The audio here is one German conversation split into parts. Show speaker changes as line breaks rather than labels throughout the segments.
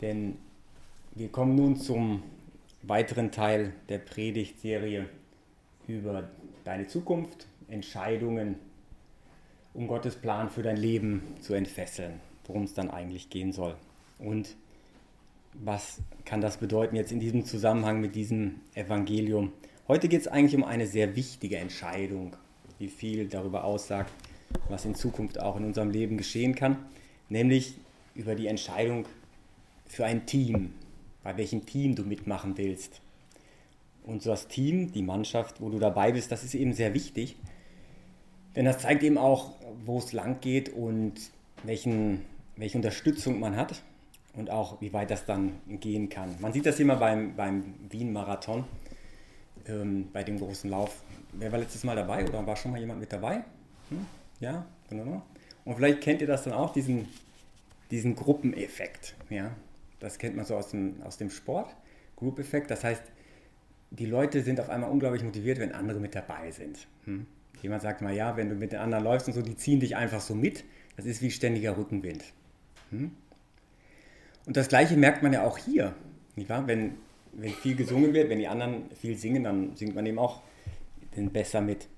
denn wir kommen nun zum weiteren Teil der Predigtserie über deine Zukunft, Entscheidungen, um Gottes Plan für dein Leben zu entfesseln, worum es dann eigentlich gehen soll. Und was kann das bedeuten jetzt in diesem Zusammenhang mit diesem Evangelium? Heute geht es eigentlich um eine sehr wichtige Entscheidung, die viel darüber aussagt, was in Zukunft auch in unserem Leben geschehen kann, nämlich über die Entscheidung für ein Team, bei welchem Team du mitmachen willst. Und so das Team, die Mannschaft, wo du dabei bist, das ist eben sehr wichtig. Denn das zeigt eben auch, wo es lang geht und welchen, welche Unterstützung man hat und auch wie weit das dann gehen kann. Man sieht das immer beim, beim Wien-Marathon, ähm, bei dem großen Lauf. Wer war letztes Mal dabei oder war schon mal jemand mit dabei? Hm? Ja, wunderbar. Und vielleicht kennt ihr das dann auch, diesen, diesen Gruppeneffekt. Ja? Das kennt man so aus dem, aus dem Sport. Group-Effekt, das heißt, die Leute sind auf einmal unglaublich motiviert, wenn andere mit dabei sind. Hm? Jemand sagt mal, ja, wenn du mit den anderen läufst und so, die ziehen dich einfach so mit. Das ist wie ständiger Rückenwind. Hm? Und das Gleiche merkt man ja auch hier. Nicht wahr? Wenn, wenn viel gesungen wird, wenn die anderen viel singen, dann singt man eben auch besser mit.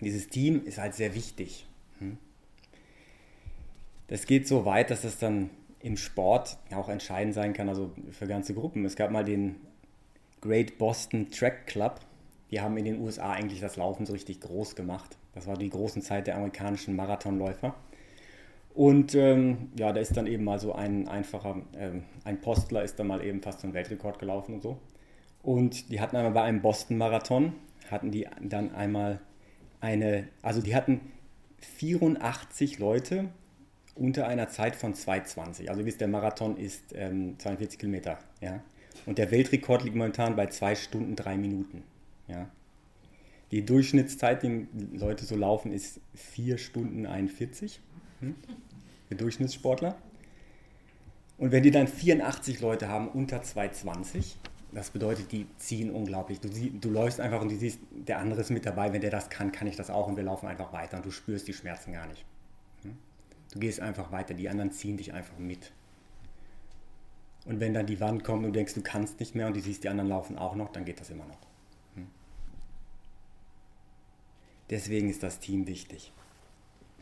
Dieses Team ist halt sehr wichtig. Hm? Das geht so weit, dass das dann im Sport auch entscheidend sein kann, also für ganze Gruppen. Es gab mal den Great Boston Track Club. Die haben in den USA eigentlich das Laufen so richtig groß gemacht. Das war die großen Zeit der amerikanischen Marathonläufer. Und ähm, ja, da ist dann eben mal so ein einfacher, ähm, ein Postler ist dann mal eben fast einen Weltrekord gelaufen und so. Und die hatten einmal bei einem Boston-Marathon, hatten die dann einmal eine, also die hatten 84 Leute unter einer Zeit von 2,20. Also wie es der Marathon ist, ähm, 42 Kilometer. Ja? Und der Weltrekord liegt momentan bei 2 Stunden 3 Minuten. Ja? Die Durchschnittszeit, die Leute so laufen, ist 4 Stunden 41. Hm? Für Durchschnittssportler. Und wenn die dann 84 Leute haben unter 2,20, das bedeutet, die ziehen unglaublich. Du, du läufst einfach und du siehst, der andere ist mit dabei. Wenn der das kann, kann ich das auch. Und wir laufen einfach weiter und du spürst die Schmerzen gar nicht. Du gehst einfach weiter. Die anderen ziehen dich einfach mit. Und wenn dann die Wand kommt und du denkst, du kannst nicht mehr und du siehst, die anderen laufen auch noch, dann geht das immer noch. Hm? Deswegen ist das Team wichtig.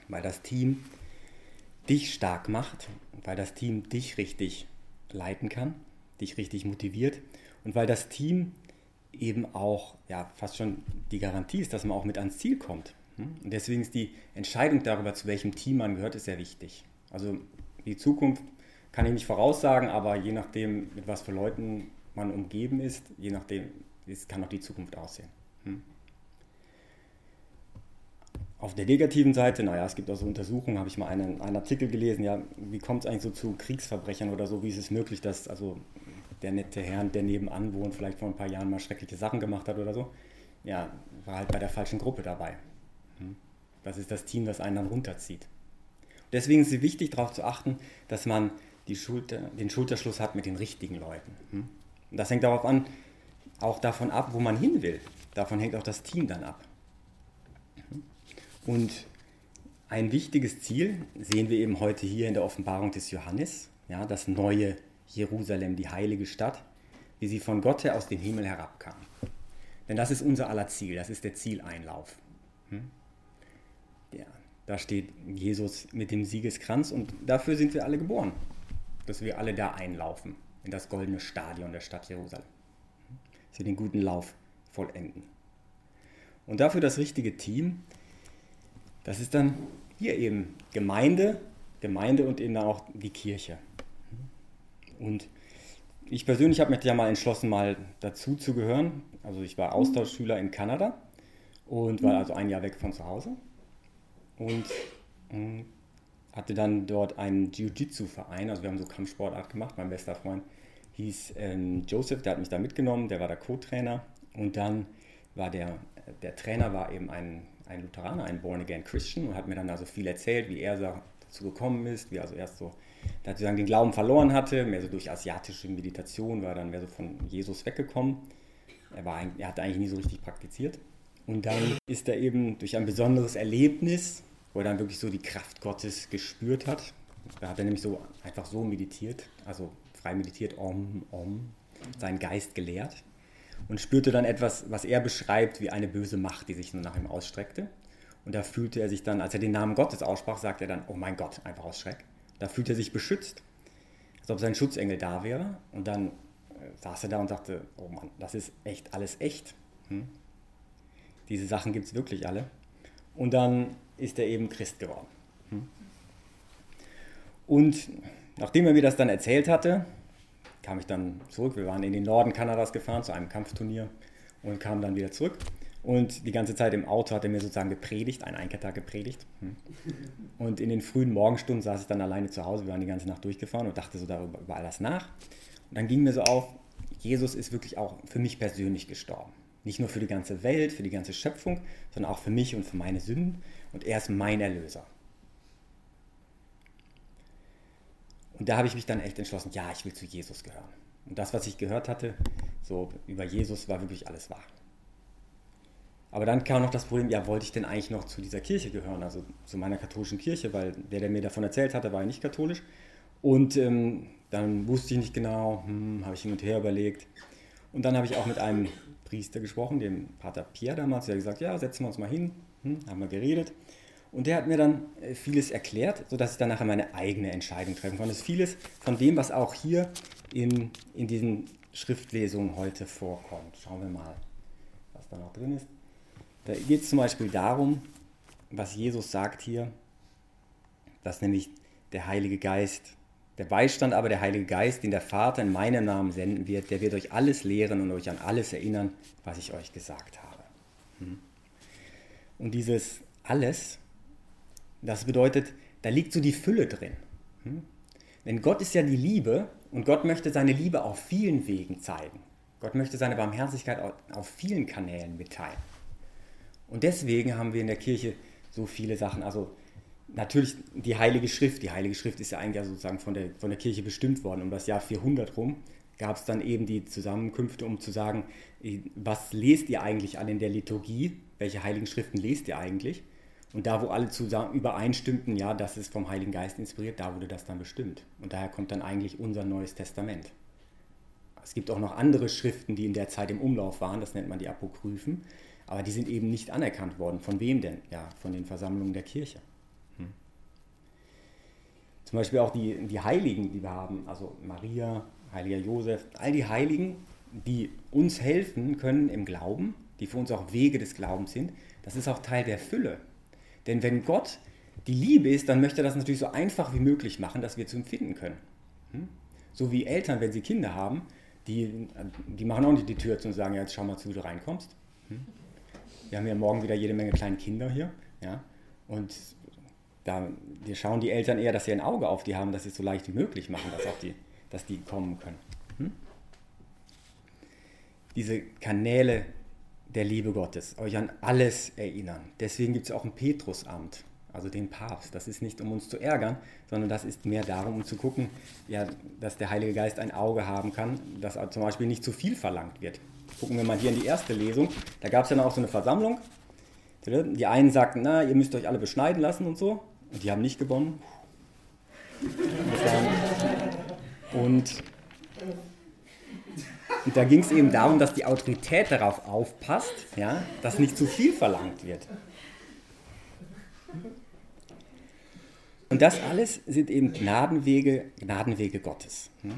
Weil das Team dich stark macht, weil das Team dich richtig leiten kann, dich richtig motiviert und weil das Team eben auch ja, fast schon die Garantie ist, dass man auch mit ans Ziel kommt. Hm? Und deswegen ist die Entscheidung darüber, zu welchem Team man gehört, ist sehr wichtig. Also die Zukunft kann ich nicht voraussagen, aber je nachdem, mit was für Leuten man umgeben ist, je nachdem, kann auch die Zukunft aussehen. Hm? Auf der negativen Seite, naja, es gibt auch so Untersuchungen, habe ich mal einen, einen Artikel gelesen, ja, wie kommt es eigentlich so zu Kriegsverbrechern oder so, wie ist es möglich, dass also der nette Herr, der nebenan wohnt, vielleicht vor ein paar Jahren mal schreckliche Sachen gemacht hat oder so, ja, war halt bei der falschen Gruppe dabei. Hm? Das ist das Team, das einen dann runterzieht. Deswegen ist es wichtig, darauf zu achten, dass man Schulter, den Schulterschluss hat mit den richtigen Leuten. Hm? Und das hängt darauf an, auch davon ab, wo man hin will. Davon hängt auch das Team dann ab. Hm? Und ein wichtiges Ziel sehen wir eben heute hier in der Offenbarung des Johannes, ja, das neue Jerusalem, die heilige Stadt, wie sie von Gott her aus dem Himmel herabkam. Denn das ist unser aller Ziel, das ist der Zieleinlauf. Hm? Ja, da steht Jesus mit dem Siegeskranz und dafür sind wir alle geboren dass wir alle da einlaufen, in das goldene Stadion der Stadt Jerusalem. Dass wir den guten Lauf vollenden. Und dafür das richtige Team, das ist dann hier eben Gemeinde, Gemeinde und eben auch die Kirche. Und ich persönlich habe mich ja mal entschlossen, mal dazu zu gehören. Also ich war Austauschschüler in Kanada und war also ein Jahr weg von zu Hause. Und mm, hatte dann dort einen Jiu-Jitsu-Verein, also wir haben so Kampfsportart gemacht. Mein bester Freund hieß ähm, Joseph, der hat mich da mitgenommen, der war der Co-Trainer. Und dann war der, der Trainer war eben ein, ein Lutheraner, ein Born-Again Christian und hat mir dann also viel erzählt, wie er dazu gekommen ist, wie er also erst so sozusagen den Glauben verloren hatte, mehr so durch asiatische Meditation, war dann mehr so von Jesus weggekommen. Er, war, er hatte eigentlich nie so richtig praktiziert. Und dann ist er eben durch ein besonderes Erlebnis wo er dann wirklich so die Kraft Gottes gespürt hat. Da hat er nämlich so einfach so meditiert, also frei meditiert, om, om, seinen Geist gelehrt und spürte dann etwas, was er beschreibt wie eine böse Macht, die sich nur nach ihm ausstreckte. Und da fühlte er sich dann, als er den Namen Gottes aussprach, sagte er dann, oh mein Gott, einfach aus Schreck. Da fühlte er sich beschützt, als ob sein Schutzengel da wäre. Und dann äh, saß er da und sagte, oh Mann, das ist echt alles echt. Hm? Diese Sachen gibt es wirklich alle. Und dann ist er eben Christ geworden. Hm? Und nachdem er mir das dann erzählt hatte, kam ich dann zurück. Wir waren in den Norden Kanadas gefahren zu einem Kampfturnier und kamen dann wieder zurück. Und die ganze Zeit im Auto hat er mir sozusagen gepredigt, einen Einkehrtag gepredigt. Hm. Und in den frühen Morgenstunden saß ich dann alleine zu Hause, wir waren die ganze Nacht durchgefahren und dachte so darüber über alles nach. Und dann ging mir so auf, Jesus ist wirklich auch für mich persönlich gestorben. Nicht nur für die ganze Welt, für die ganze Schöpfung, sondern auch für mich und für meine Sünden. Und er ist mein Erlöser. Und da habe ich mich dann echt entschlossen, ja, ich will zu Jesus gehören. Und das, was ich gehört hatte, so über Jesus, war wirklich alles wahr. Aber dann kam noch das Problem, ja, wollte ich denn eigentlich noch zu dieser Kirche gehören, also zu meiner katholischen Kirche, weil der, der mir davon erzählt hatte, war ja nicht katholisch. Und ähm, dann wusste ich nicht genau, hm, habe ich hin und her überlegt. Und dann habe ich auch mit einem Priester gesprochen, dem Pater Pierre damals, der hat gesagt, ja, setzen wir uns mal hin, hm, haben wir geredet. Und der hat mir dann äh, vieles erklärt, sodass ich dann nachher meine eigene Entscheidung treffen konnte. Das ist vieles von dem, was auch hier in, in diesen Schriftlesungen heute vorkommt. Schauen wir mal, was da noch drin ist. Da geht es zum Beispiel darum, was Jesus sagt hier, dass nämlich der Heilige Geist, der Beistand aber der Heilige Geist, den der Vater in meinem Namen senden wird, der wird euch alles lehren und euch an alles erinnern, was ich euch gesagt habe. Hm. Und dieses alles, das bedeutet, da liegt so die Fülle drin. Hm? Denn Gott ist ja die Liebe und Gott möchte seine Liebe auf vielen Wegen zeigen. Gott möchte seine Barmherzigkeit auf vielen Kanälen mitteilen. Und deswegen haben wir in der Kirche so viele Sachen. Also natürlich die Heilige Schrift. Die Heilige Schrift ist ja eigentlich sozusagen von der, von der Kirche bestimmt worden. Um das Jahr 400 rum gab es dann eben die Zusammenkünfte, um zu sagen, was lest ihr eigentlich alle in der Liturgie? Welche Heiligen Schriften lest ihr eigentlich? Und da, wo alle zusammen übereinstimmten, ja, das ist vom Heiligen Geist inspiriert, da wurde das dann bestimmt. Und daher kommt dann eigentlich unser Neues Testament. Es gibt auch noch andere Schriften, die in der Zeit im Umlauf waren, das nennt man die Apokryphen, aber die sind eben nicht anerkannt worden. Von wem denn? Ja, von den Versammlungen der Kirche. Zum Beispiel auch die, die Heiligen, die wir haben, also Maria, heiliger Josef, all die Heiligen, die uns helfen können im Glauben, die für uns auch Wege des Glaubens sind, das ist auch Teil der Fülle denn wenn Gott die Liebe ist, dann möchte er das natürlich so einfach wie möglich machen, dass wir zu empfinden können. Hm? So wie Eltern, wenn sie Kinder haben, die, die machen auch nicht die Tür zu und sagen, ja, jetzt schau mal zu, wie du reinkommst. Hm? Wir haben ja morgen wieder jede Menge kleine Kinder hier. Ja? Und da, wir schauen die Eltern eher, dass sie ein Auge auf die haben, dass sie es so leicht wie möglich machen, dass, auch die, dass die kommen können. Hm? Diese Kanäle der Liebe Gottes, euch an alles erinnern. Deswegen gibt es auch ein Petrusamt, also den Papst. Das ist nicht, um uns zu ärgern, sondern das ist mehr darum, um zu gucken, ja, dass der Heilige Geist ein Auge haben kann, dass zum Beispiel nicht zu viel verlangt wird. Gucken wir mal hier in die erste Lesung. Da gab es noch auch so eine Versammlung. Die einen sagten, na, ihr müsst euch alle beschneiden lassen und so. Und die haben nicht gewonnen. Und und da ging es eben darum, dass die Autorität darauf aufpasst, ja, dass nicht zu viel verlangt wird. Und das alles sind eben Gnadenwege, Gnadenwege Gottes. Ne?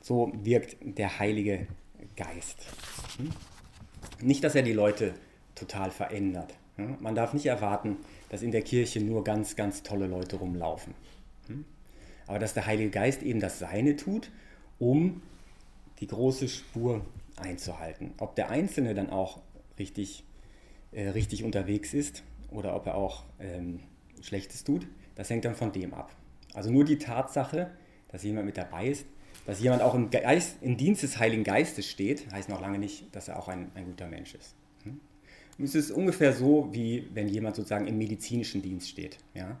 So wirkt der Heilige Geist. Hm? Nicht, dass er die Leute total verändert. Man darf nicht erwarten, dass in der Kirche nur ganz, ganz tolle Leute rumlaufen. Hm? Aber dass der Heilige Geist eben das Seine tut, um die große Spur einzuhalten. Ob der Einzelne dann auch richtig, äh, richtig unterwegs ist oder ob er auch ähm, Schlechtes tut, das hängt dann von dem ab. Also nur die Tatsache, dass jemand mit dabei ist, dass jemand auch im, Geist, im Dienst des Heiligen Geistes steht, heißt noch lange nicht, dass er auch ein, ein guter Mensch ist. Es ist ungefähr so, wie wenn jemand sozusagen im medizinischen Dienst steht. Ja?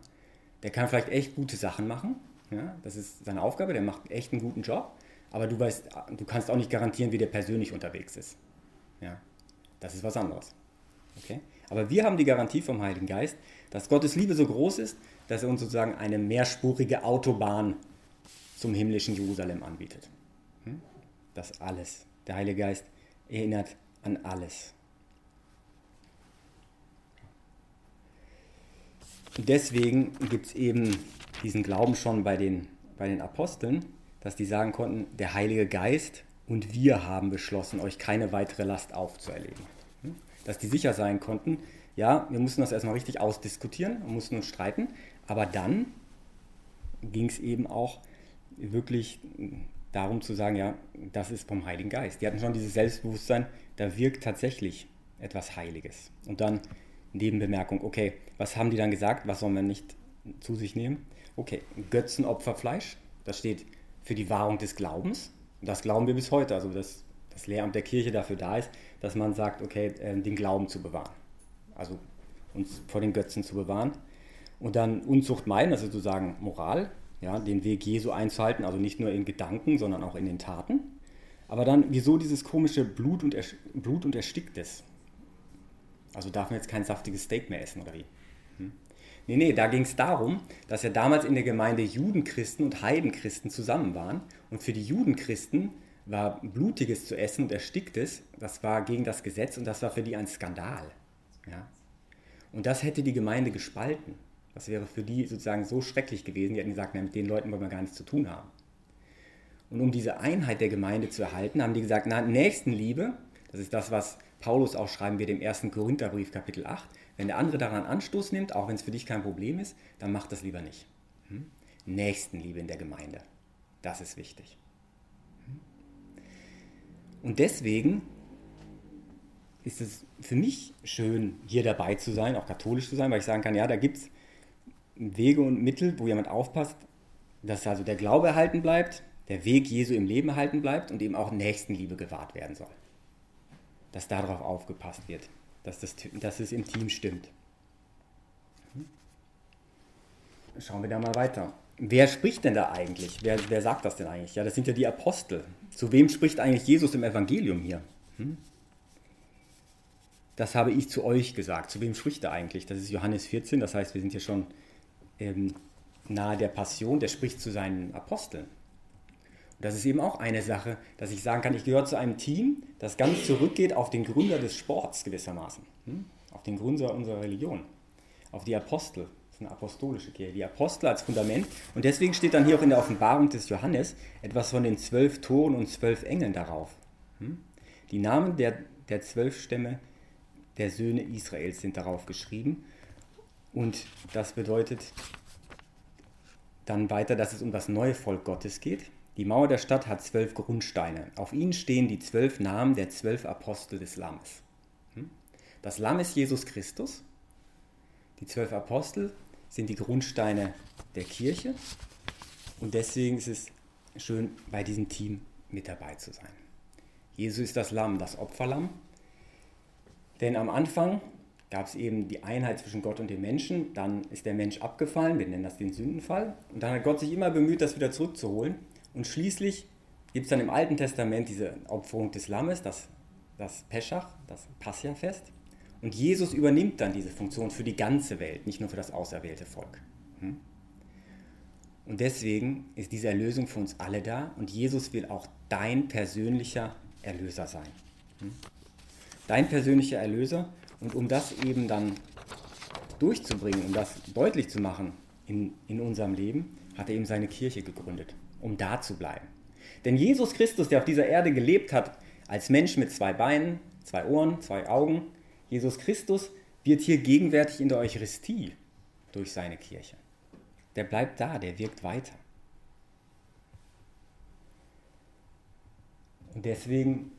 Der kann vielleicht echt gute Sachen machen, ja? das ist seine Aufgabe, der macht echt einen guten Job, aber du weißt, du kannst auch nicht garantieren, wie der persönlich unterwegs ist. Ja, das ist was anderes. Okay? Aber wir haben die Garantie vom Heiligen Geist, dass Gottes Liebe so groß ist, dass er uns sozusagen eine mehrspurige Autobahn zum himmlischen Jerusalem anbietet. Hm? Das alles. Der Heilige Geist erinnert an alles. Deswegen gibt es eben diesen Glauben schon bei den, bei den Aposteln, dass die sagen konnten, der Heilige Geist und wir haben beschlossen, euch keine weitere Last aufzuerlegen. Hm? Dass die sicher sein konnten, ja, wir mussten das erstmal richtig ausdiskutieren und mussten uns streiten, aber dann ging es eben auch wirklich darum zu sagen, ja, das ist vom Heiligen Geist. Die hatten schon dieses Selbstbewusstsein, da wirkt tatsächlich etwas Heiliges. Und dann Nebenbemerkung, okay, was haben die dann gesagt, was soll man nicht zu sich nehmen? Okay, Götzenopferfleisch, das steht für die Wahrung des Glaubens. Das glauben wir bis heute, also dass das Lehramt der Kirche dafür da ist, dass man sagt, okay, äh, den Glauben zu bewahren. Also uns vor den Götzen zu bewahren. Und dann Unzucht meiden, also sozusagen Moral, ja, den Weg Jesu einzuhalten, also nicht nur in Gedanken, sondern auch in den Taten. Aber dann, wieso dieses komische Blut und, Blut und Ersticktes? Also darf man jetzt kein saftiges Steak mehr essen oder wie? Hm? Nee, nee, da ging es darum, dass ja damals in der Gemeinde Judenchristen und Heidenchristen zusammen waren. Und für die Judenchristen war Blutiges zu essen und Ersticktes, das war gegen das Gesetz und das war für die ein Skandal. Ja? Und das hätte die Gemeinde gespalten. Das wäre für die sozusagen so schrecklich gewesen. Die hätten gesagt, na, mit den Leuten wollen wir gar nichts zu tun haben. Und um diese Einheit der Gemeinde zu erhalten, haben die gesagt, na, Nächstenliebe, das ist das, was Paulus auch schreiben wird im 1. Korintherbrief Kapitel 8, wenn der andere daran Anstoß nimmt, auch wenn es für dich kein Problem ist, dann mach das lieber nicht. Hm? Nächstenliebe in der Gemeinde, das ist wichtig. Hm? Und deswegen ist es für mich schön, hier dabei zu sein, auch katholisch zu sein, weil ich sagen kann, ja, da gibt es Wege und Mittel, wo jemand aufpasst, dass also der Glaube erhalten bleibt, der Weg Jesu im Leben erhalten bleibt und eben auch Nächstenliebe gewahrt werden soll. Dass darauf aufgepasst wird, dass, das, dass es im Team stimmt. Schauen wir da mal weiter. Wer spricht denn da eigentlich? Wer, wer sagt das denn eigentlich? Ja, das sind ja die Apostel. Zu wem spricht eigentlich Jesus im Evangelium hier? Hm? Das habe ich zu euch gesagt. Zu wem spricht er eigentlich? Das ist Johannes 14, das heißt, wir sind hier schon ähm, nahe der Passion, der spricht zu seinen Aposteln. Das ist eben auch eine Sache, dass ich sagen kann, ich gehöre zu einem Team, das ganz zurückgeht auf den Gründer des Sports gewissermaßen, hm? auf den Gründer unserer Religion, auf die Apostel. Das ist eine apostolische Kirche, die Apostel als Fundament. Und deswegen steht dann hier auch in der Offenbarung des Johannes etwas von den zwölf Toren und zwölf Engeln darauf. Hm? Die Namen der, der zwölf Stämme der Söhne Israels sind darauf geschrieben. Und das bedeutet dann weiter, dass es um das neue Volk Gottes geht. Die Mauer der Stadt hat zwölf Grundsteine. Auf ihnen stehen die zwölf Namen der zwölf Apostel des Lammes. Hm? Das Lamm ist Jesus Christus. Die zwölf Apostel sind die Grundsteine der Kirche. Und deswegen ist es schön, bei diesem Team mit dabei zu sein. Jesus ist das Lamm, das Opferlamm. Denn am Anfang gab es eben die Einheit zwischen Gott und dem Menschen. Dann ist der Mensch abgefallen, wir nennen das den Sündenfall. Und dann hat Gott sich immer bemüht, das wieder zurückzuholen. Und schließlich gibt es dann im Alten Testament diese Opferung des Lammes, das, das Peschach, das Passia-Fest. Und Jesus übernimmt dann diese Funktion für die ganze Welt, nicht nur für das auserwählte Volk. Hm? Und deswegen ist diese Erlösung für uns alle da und Jesus will auch dein persönlicher Erlöser sein. Hm? Dein persönlicher Erlöser und um das eben dann durchzubringen, um das deutlich zu machen in, in unserem Leben, hat er eben seine Kirche gegründet, um da zu bleiben. Denn Jesus Christus, der auf dieser Erde gelebt hat, als Mensch mit zwei Beinen, zwei Ohren, zwei Augen, Jesus Christus wird hier gegenwärtig in der Eucharistie durch seine Kirche. Der bleibt da, der wirkt weiter. Und deswegen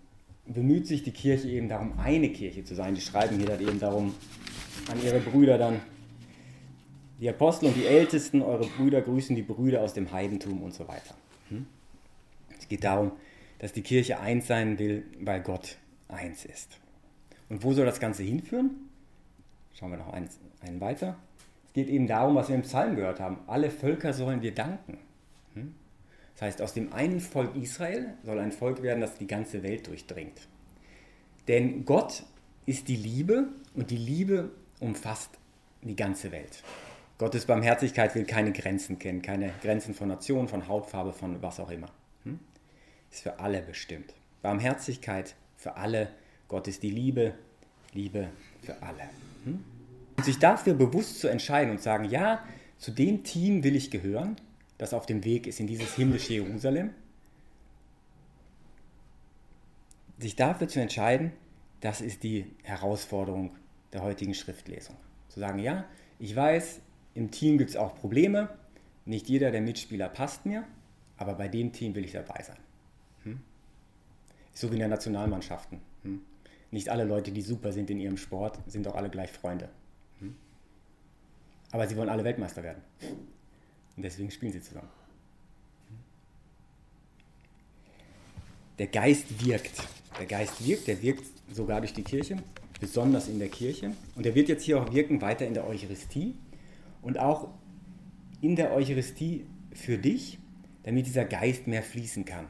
bemüht sich die Kirche eben darum, eine Kirche zu sein. Die schreiben hier dann eben darum an ihre Brüder dann, die Apostel und die Ältesten, eure Brüder grüßen die Brüder aus dem Heidentum und so weiter. Hm? Es geht darum, dass die Kirche eins sein will, weil Gott eins ist. Und wo soll das Ganze hinführen? Schauen wir noch einen, einen weiter. Es geht eben darum, was wir im Psalm gehört haben. Alle Völker sollen dir danken. Hm? Das heißt, aus dem einen Volk Israel soll ein Volk werden, das die ganze Welt durchdringt. Denn Gott ist die Liebe und die Liebe umfasst die ganze Welt. Gottes Barmherzigkeit will keine Grenzen kennen, keine Grenzen von Nation, von Hautfarbe, von was auch immer. Hm? Ist für alle bestimmt. Barmherzigkeit für alle. Gott ist die Liebe, Liebe für alle. Hm? Und sich dafür bewusst zu entscheiden und sagen, ja, zu dem Team will ich gehören, das auf dem Weg ist in dieses himmlische Jerusalem. Sich dafür zu entscheiden, das ist die Herausforderung der heutigen Schriftlesung. Zu sagen, ja, ich weiß, im Team gibt es auch Probleme, nicht jeder der Mitspieler passt mir, aber bei dem Team will ich dabei sein. Hm? So wie in den Nationalmannschaften. Hm? Nicht alle Leute, die super sind in ihrem Sport, sind auch alle gleich Freunde. Hm? Aber sie wollen alle Weltmeister werden. Und deswegen spielen sie zusammen. Der Geist wirkt. Der Geist wirkt, der wirkt sogar durch die Kirche, besonders in der Kirche. Und er wird jetzt hier auch wirken weiter in der Eucharistie und auch in der Eucharistie für dich, damit dieser Geist mehr fließen kann,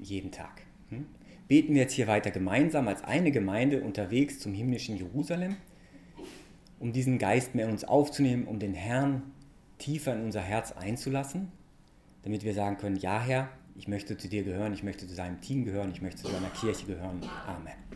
jeden Tag. Hm? Beten wir jetzt hier weiter gemeinsam als eine Gemeinde unterwegs zum himmlischen Jerusalem, um diesen Geist mehr in uns aufzunehmen, um den Herrn tiefer in unser Herz einzulassen, damit wir sagen können, ja Herr, ich möchte zu dir gehören, ich möchte zu seinem Team gehören, ich möchte zu seiner Kirche gehören. Amen.